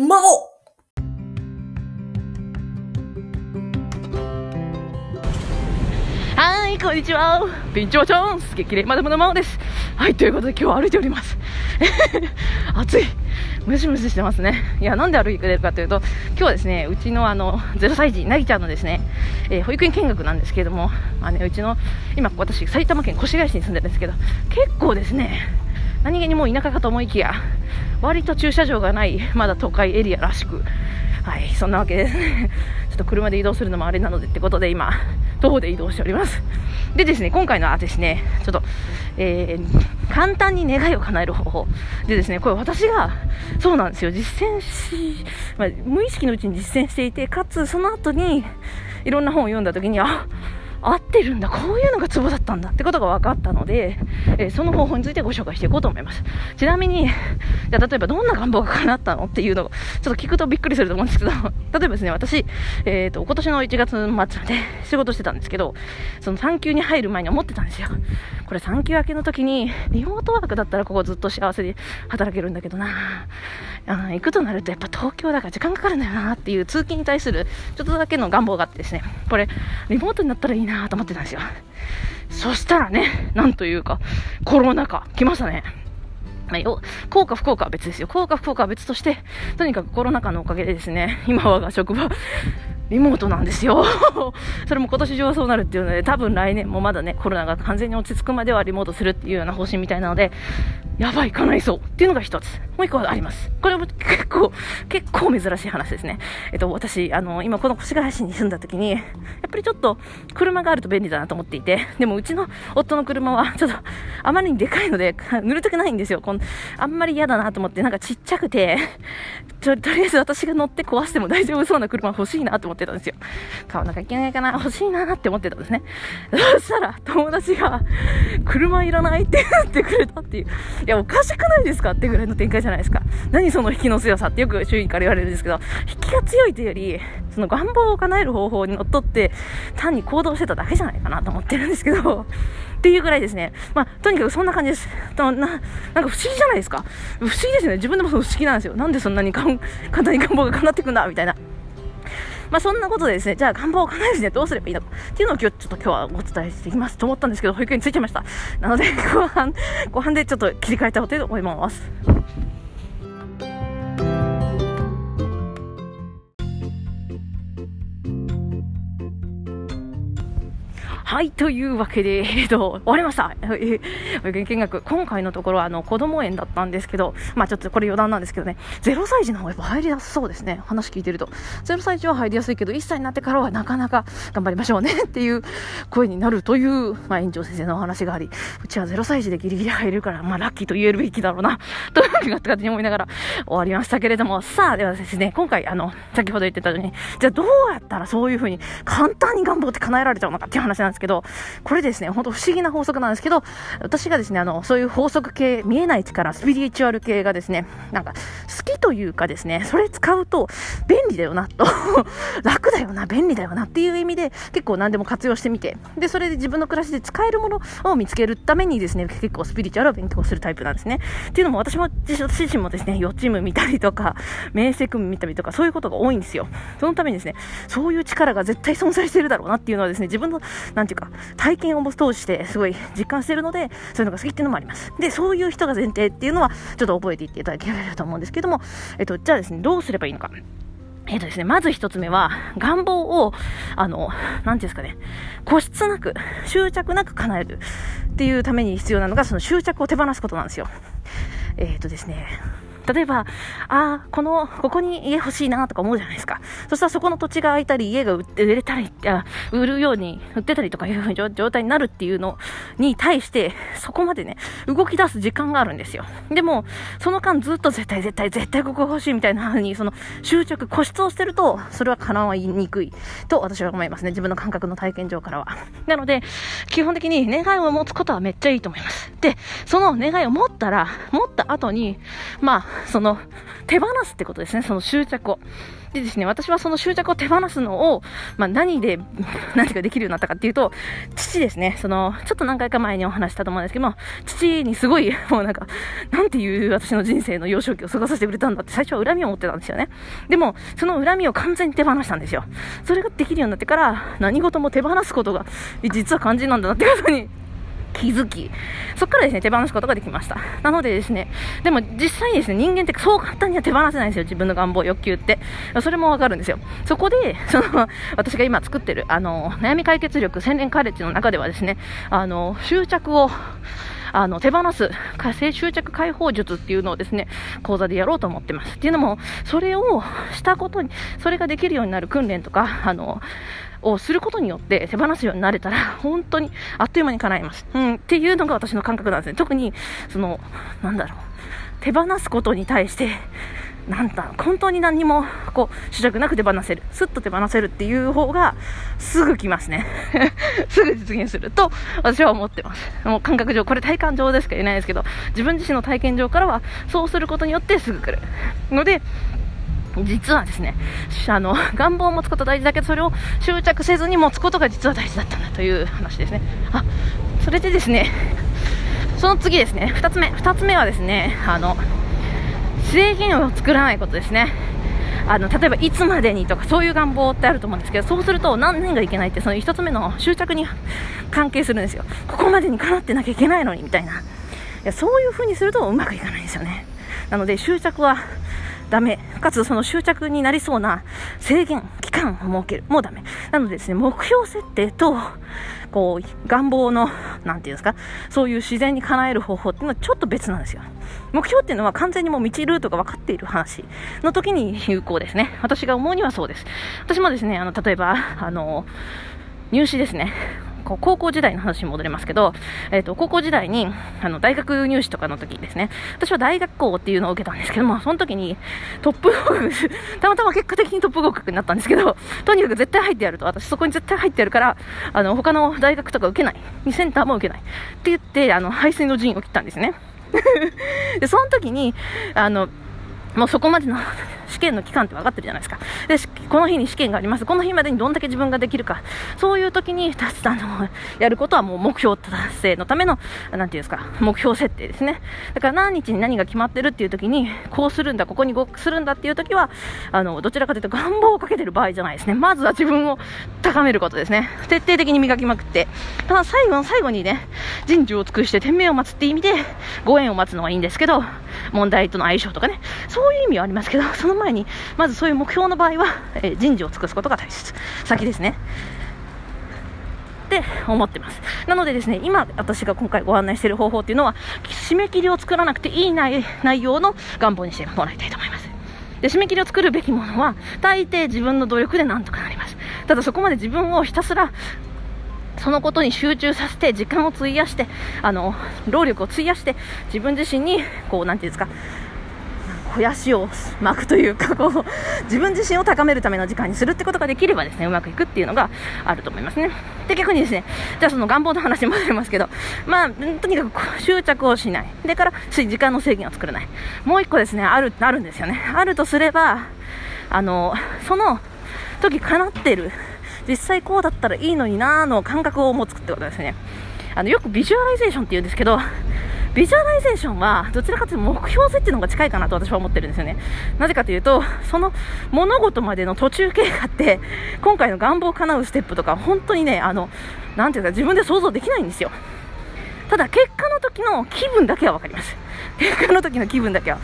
魔王はい、こんにちは。ピンチョーチョンス激励マダムのまおです。はい、ということで今日は歩いております。暑い。ムシムシしてますね。いや、なんで歩いてるかというと、今日はですね、うちのあの、0歳児、なぎちゃんのですね、えー保育園見学なんですけれども、まあね、うちの、今私、埼玉県越谷市に住んでるんですけど、結構ですね、何気にもう田舎かと思いきや、割と駐車場がない、まだ都会エリアらしく、はい、そんなわけですね。ちょっと車で移動するのもあれなのでってことで今、徒歩で移動しております。でですね、今回のはですね、ちょっと、えー、簡単に願いを叶える方法。でですね、これ私が、そうなんですよ、実践し、まあ、無意識のうちに実践していて、かつその後に、いろんな本を読んだ時に、あ、合ってるんだ、こういうのがツボだったんだってことが分かったので、えーその方法についてご紹介していこうと思います。ちなみに、じゃあ例えばどんな願望が叶ったのっていうのを、ちょっと聞くとびっくりすると思うんですけど、例えばですね、私、えっ、と、今年の1月末まで仕事してたんですけど、その産休に入る前に思ってたんですよ。これ産休明けの時に、リモートワークだったらここずっと幸せに働けるんだけどなあ行くとなるとやっぱ東京だから時間かかるんだよなっていう通勤に対するちょっとだけの願望があってですね、これ、リモートになったらいいなと思ってたんですよ。そしたらね、なんというか、コロナ禍、来ましたね。まあ、よ、効果不効果は別ですよ。効果不効果は別として、とにかくコロナ禍のおかげでですね、今は職場、リモートなんですよ。それも今年中はそうなるっていうので、多分来年もまだね、コロナが完全に落ち着くまではリモートするっていうような方針みたいなので、やばい、叶いそうっていうのが一つ。もう一個あります。これも結構、結構珍しい話ですね。えっと、私、あの、今この越谷市に住んだ時に、やっぱりちょっと車があると便利だなと思っていて、でもうちの夫の車はちょっとあまりにでかいので、乗るときないんですよ。このあんまり嫌だなと思って、なんかちっちゃくて、ととりあえず私が乗って壊しても大丈夫そうな車欲しいなと思ってってたんですよ。買わなきゃいけないかな、欲しいなって思ってたんですね。そしたら、友達が、車いらないって言ってくれたっていう。いや、おかしくないですかってぐらいの展開じゃないですか。何その引きの強さってよく周囲から言われるんですけど、引きが強いというより、その願望を叶える方法にのっとって、単に行動してただけじゃないかなと思ってるんですけど、っていうぐらいですね。まあ、とにかくそんな感じです。とな、なんか不思議じゃないですか。不思議ですね。自分でも不思議なんですよ。なんでそんなに簡単に願望が叶ってくんだ？みたいな。まあそんなことでですね、じゃあ願望を叶えずにどうすればいいのかっていうのを今日ちょっと今日はお伝えしていきますと思ったんですけど、保育園に着いちゃいました。なので、後半、後半でちょっと切り替えちゃおうと思います。はい、というわけで、えっと、終わりました。え保育園見学。今回のところは、あの、子供園だったんですけど、まあちょっとこれ余談なんですけどね、0歳児の方がやっぱ入りやすそうですね。話聞いてると。0歳児は入りやすいけど、1歳になってからはなかなか頑張りましょうねっていう声になるという、まあ園長先生のお話があり、うちは0歳児でギリギリ入れるから、まあラッキーと言えるべきだろうな、というふうに勝手に思いながら終わりましたけれども、さあ、ではですね、今回、あの、先ほど言ってたように、じゃあどうやったらそういうふうに簡単に願望って叶えられちゃうのかっていう話なんですけど、これですね、本当不思議な法則なんですけど、私がですね、あの、そういう法則系、見えない力、スピリチュアル系がですね、なんか、好きというかですね、それ使うと便利だよな、と、楽だよな、便利だよなっていう意味で、結構何でも活用してみて、で、それで自分の暮らしで使えるものを見つけるためにですね、結構スピリチュアルを勉強するタイプなんですね。っていうのも私も、私自身もですね、予知夢見たりとか、明晰夢見たりとか、そういうことが多いんですよ。そのためにですね、そういう力が絶対存在してるだろうなっていうのはですね、自分の、なんていうか、体験を通してすごい実感してるので、そういうのが好きっていうのもあります。で、そういう人が前提っていうのは、ちょっと覚えていっていただければと思うんですけども、えっと、じゃあですね、どうすればいいのか。えっとですね、まず一つ目は、願望を、あの、なんていうんですかね、固執なく、執着なく叶えるっていうために必要なのが、その執着を手放すことなんですよ。えっとですね、例えば、ああ、この、ここに家欲しいなとか思うじゃないですか。そしたらそこの土地が空いたり、家が売って売れたり、あ売るように、売ってたりとかいうう状態になるっていうのに対して、そこまでね、動き出す時間があるんですよ。でも、その間ずっと絶対絶対絶対ここ欲しいみたいな風に、その執着、固執をしてると、それは叶わにくいと私は思いますね。自分の感覚の体験上からは。なので、基本的に願いを持つことはめっちゃいいと思います。で、その願いを持ったら、持った後に、まあ、その、手放すってことですね、その執着を。でですね、私はその執着を手放すのを、まあ、何で、何ができるようになったかっていうと、父ですね、その、ちょっと何回か前にお話したと思うんですけども、父にすごい、もうなんか、なんていう私の人生の幼少期を過ごさせてくれたんだって最初は恨みを持ってたんですよね。でも、その恨みを完全に手放したんですよ。それができるようになってから、何事も手放すことが、実は肝心なんだなってことに気づき、そこからですね、手放すことができました。なのでですね、でも実際にですね、人間ってそう簡単には手放せないんですよ、自分の願望、欲求って。それもわかるんですよ。そこで、その、私が今作ってる、あの、悩み解決力洗練カレッジの中ではですね、あの、執着を、あの、手放す、火星執着解放術っていうのをですね、講座でやろうと思ってます。っていうのも、それをしたことに、それができるようになる訓練とか、あの、をすることによって手放すようになれたら、本当にあっという間に叶います。うん、っていうのが私の感覚なんですね。特に、その、なんだろう、手放すことに対して、なんだ、本当に何も、こう、主着なく手放せる。スッと手放せるっていう方が、すぐ来ますね。すぐ実現すると、私は思ってます。もう感覚上、これ体感上でしか言えないですけど、自分自身の体験上からは、そうすることによってすぐ来る。ので、実はですね、あの、願望を持つこと大事だけど、それを執着せずに持つことが実は大事だったんだという話ですね。あ、それでですね、その次ですね、二つ目。二つ目はですね、あの、制限を作らないことですね。あの、例えばいつまでにとかそういう願望ってあると思うんですけど、そうすると何年がいけないって、その一つ目の執着に関係するんですよ。ここまでにかなってなきゃいけないのに、みたいな。いや、そういう風にするとうまくいかないんですよね。なので執着はダメ。かつその執着になりそうな制限、期間を設ける。もうダメ。なのでですね、目標設定と、こう、願望の、なんていうんですか、そういう自然に叶える方法っていうのはちょっと別なんですよ。目標っていうのは完全にもう道ルートが分かっている話の時に有効ですね。私が思うにはそうです。私もですね、あの、例えば、あの、入試ですね。こう高校時代の話に戻りますけど、えっ、ー、と、高校時代に、あの、大学入試とかの時ですね、私は大学校っていうのを受けたんですけども、その時にトップ合格、たまたま結果的にトップ合格になったんですけど、とにかく絶対入ってやると、私そこに絶対入ってやるから、あの、他の大学とか受けない、センターも受けないって言って、あの、排水の陣を切ったんですね。で、その時に、あの、もうそこまでの試験の期間って分かってるじゃないですか。で、この日に試験があります。この日までにどんだけ自分ができるか。そういう時に、あの、やることはもう目標達成のための、なんていうんですか、目標設定ですね。だから何日に何が決まってるっていう時に、こうするんだ、ここにこうするんだっていう時は、あの、どちらかというと願望をかけてる場合じゃないですね。まずは自分を高めることですね。徹底的に磨きまくって。ただ最後の最後にね、人事を尽くして天命を待つって意味で、ご縁を待つのはいいんですけど、問題との相性とかね、そういう意味はありますけど、その前に、まずそういう目標の場合は、えー、人事を尽くすことが大切。先ですね。って思ってます。なのでですね、今私が今回ご案内している方法っていうのは、締め切りを作らなくていい内容の願望にしてもらいたいと思います。で、締め切りを作るべきものは、大抵自分の努力でなんとかなります。ただそこまで自分をひたすらそのことに集中させて、時間を費やして、あの、労力を費やして、自分自身に、こう、なんていうんですか、肥やしを巻くというか、こう、自分自身を高めるための時間にするってことができればですね、うまくいくっていうのがあると思いますね。で、逆にですね、じゃあその願望の話に戻りますけど、まあ、とにかく執着をしない。でから、時間の制限を作らない。もう一個ですね、ある、あるんですよね。あるとすれば、あの、その時叶ってる、実際こうだったらいいのになーの感覚を持つってことですね。あの、よくビジュアライゼーションって言うんですけど、ビジュアライゼーションはどちらかというと目標設定の方が近いかなと私は思ってるんですよね。なぜかというと、その物事までの途中経過って、今回の願望を叶うステップとか、本当にね、あの、なんていうか自分で想像できないんですよ。ただ結果の時の気分だけは分かります。結果の時の気分だけは。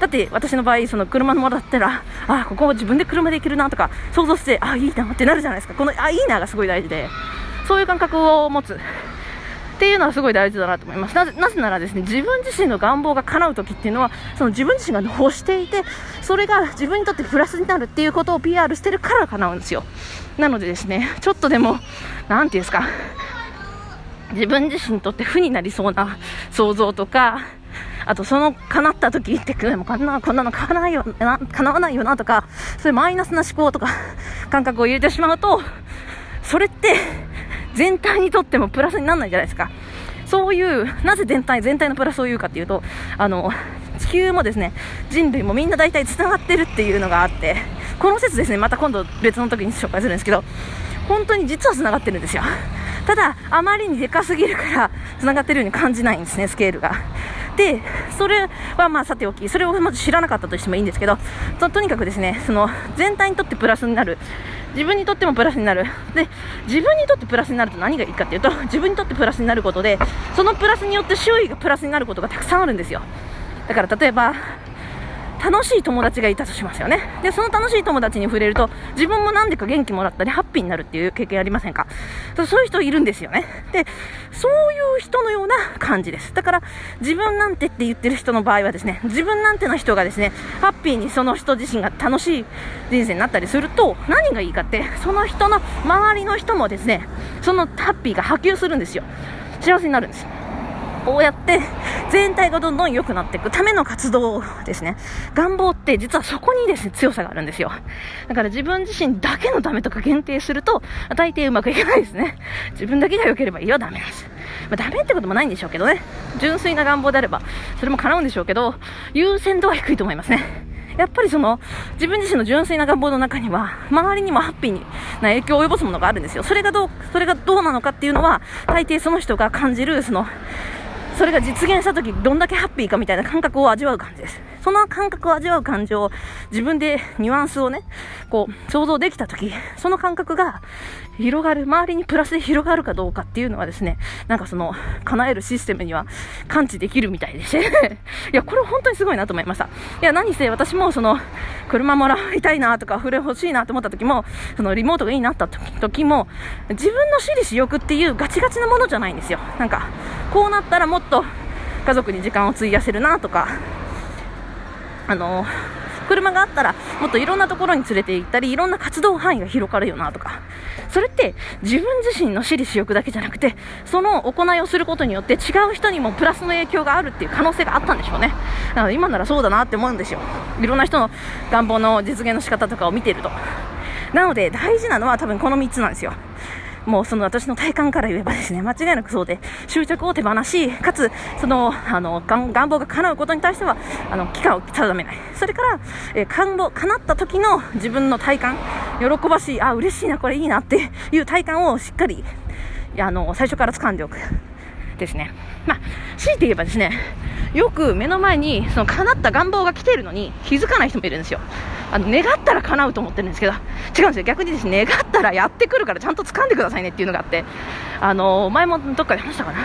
だって私の場合、その車のもらったら、あ、ここ自分で車で行けるなとか想像して、あ、いいなってなるじゃないですか。この、あ、いいながすごい大事で、そういう感覚を持つ。っていうのはすごい大事だなと思います。なぜなぜならですね、自分自身の願望が叶う時っていうのは、その自分自身が欲していて、それが自分にとってプラスになるっていうことを PR してるから叶うんですよ。なのでですね、ちょっとでも、なんていうんですか、自分自身にとって負になりそうな想像とか、あとその叶った時ってでもこんなこんなの叶わないよな叶わないよなとかそういうマイナスな思考とか感覚を入れてしまうとそれって全体にとってもプラスにならないじゃないですか。そういう、なぜ全体、全体のプラスを言うかっていうと、あの、地球もですね、人類もみんな大体繋がってるっていうのがあって、この説ですね、また今度別の時に紹介するんですけど、本当に実は繋がってるんですよ。ただ、あまりにでかすぎるから、繋がってるように感じないんですね、スケールが。で、それはまあさておき、それをまず知らなかったとしてもいいんですけど、ととにかくですね、その全体にとってプラスになる、自分にとってもプラスになる。で、自分にとってプラスになると何がいいかっていうと、自分にとってプラスになることで、そのプラスによって周囲がプラスになることがたくさんあるんですよ。だから例えば、楽しい友達がいたとしますよね。で、その楽しい友達に触れると、自分もなんでか元気もらったり、ハッピーになるっていう経験ありませんか？そういう人いるんですよね。で、そういう人のような感じです。だから、自分なんてって言ってる人の場合はですね、自分なんての人がですね、ハッピーにその人自身が楽しい人生になったりすると、何がいいかって、その人の周りの人もですね、そのハッピーが波及するんですよ。幸せになるんです。こうやって全体がどんどん良くなっていくための活動ですね。願望って実はそこにですね、強さがあるんですよ。だから自分自身だけのためとか限定すると、大抵うまくいかないですね。自分だけが良ければいいよ、ダメです。まあ、ダメってこともないんでしょうけどね。純粋な願望であれば、それも叶うんでしょうけど、優先度は低いと思いますね。やっぱりその、自分自身の純粋な願望の中には、周りにもハッピーな影響を及ぼすものがあるんですよ。それがどう、それがどうなのかっていうのは、大抵その人が感じる、その、それが実現した時どんだけハッピーかみたいな感覚を味わう感じです。その感覚を味わう感情を自分でニュアンスをね、こう想像できた時、その感覚が広がる、周りにプラスで広がるかどうかっていうのはですね、なんかその、叶えるシステムには感知できるみたいでして いや、これ本当にすごいなと思いました。いや、何せ私もその、車もらいたいなとか、触れ欲しいなと思った時も、そのリモートがいいなった時も、自分の私利私欲っていうガチガチなものじゃないんですよ。なんか、こうなったらもっと家族に時間を費やせるなとか、あの車があったらもっといろんなところに連れて行ったりいろんな活動範囲が広がるよなとか。それって自分自身の私利私欲だけじゃなくてその行いをすることによって違う人にもプラスの影響があるっていう可能性があったんでしょうね。だから今ならそうだなって思うんですよ。いろんな人の願望の実現の仕方とかを見てると。なので大事なのは多分この3つなんですよ。もうその私の体感から言えばですね、間違いなくそうで、執着を手放し、かつ、その、あの、願望が叶うことに対しては、あの、期間を定めない。それから、えー、感動、叶った時の自分の体感、喜ばしい、あ、嬉しいな、これいいなっていう体感をしっかり、あの、最初から掴んでおく。ですね。まあ、強いて言えばですね、よく目の前にその叶った願望が来ているのに気づかない人もいるんですよ。あの、願ったら叶うと思ってるんですけど、違うんですよ。逆にですね、願ったらやってくるからちゃんと掴んでくださいねっていうのがあって、あの、前もどっかで話したかな？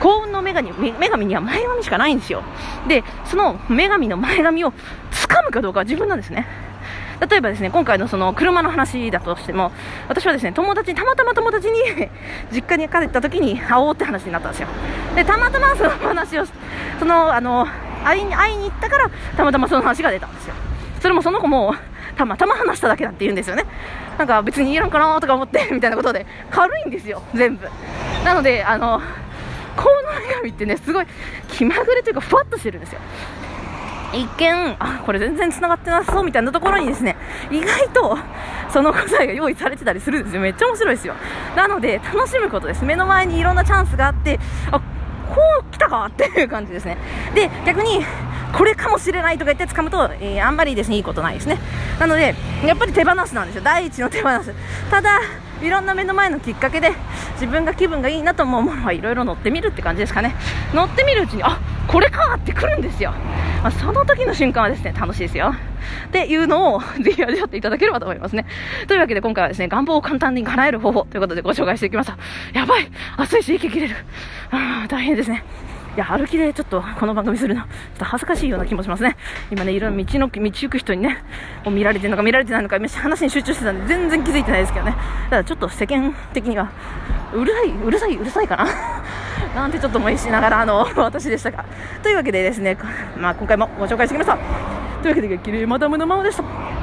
幸運の女神女神には前髪しかないんですよ。で、その女神の前髪を掴むかどうかは自分なんですね。例えばですね、今回のその車の話だとしても、私はですね、友達、たまたま友達に 実家に帰った時に会おうって話になったんですよ。で、たまたまその話を、その、あの、会いに、会いに行ったから、たまたまその話が出たんですよ。それもその子も、たまたま話しただけだって言うんですよね。なんか別にいらんかなとか思って、みたいなことで、軽いんですよ、全部。なので、あの、この女神ってね、すごい気まぐれというか、ふわっとしてるんですよ。一見、あ、これ全然繋がってなさそうみたいなところにですね、意外とその答えが用意されてたりするんですよ。めっちゃ面白いですよ。なので、楽しむことです。目の前にいろんなチャンスがあって、あ、こう来たかっていう感じですね。で、逆に、これかもしれないとか言って掴むと、えー、あんまりですね、いいことないですね。なので、やっぱり手放すなんですよ。第一の手放す。ただ、いろんな目の前のきっかけで自分が気分がいいなと思うものはいろいろ乗ってみるって感じですかね乗ってみるうちにあこれかってくるんですよ、まあ、その時の瞬間はですね楽しいですよ。っていうのを ぜひ味わっていただければと思いますね。というわけで今回はですね願望を簡単に叶える方法ということでご紹介していきました。やばい。暑いし息切れる。あ大変ですね。いや、歩きでちょっとこの番組するの、ちょっと恥ずかしいような気もしますね。今ね、いろんな道の、道行く人にね、もう見られてるのか見られてないのか、話に集中してたんで全然気づいてないですけどね。ただちょっと世間的には、うるさい、うるさい、うるさいかな。なんてちょっと思いしながら、あの、私でしたが。というわけでですね、まあ今回もご紹介してきました。というわけで、激励マダムのままでした。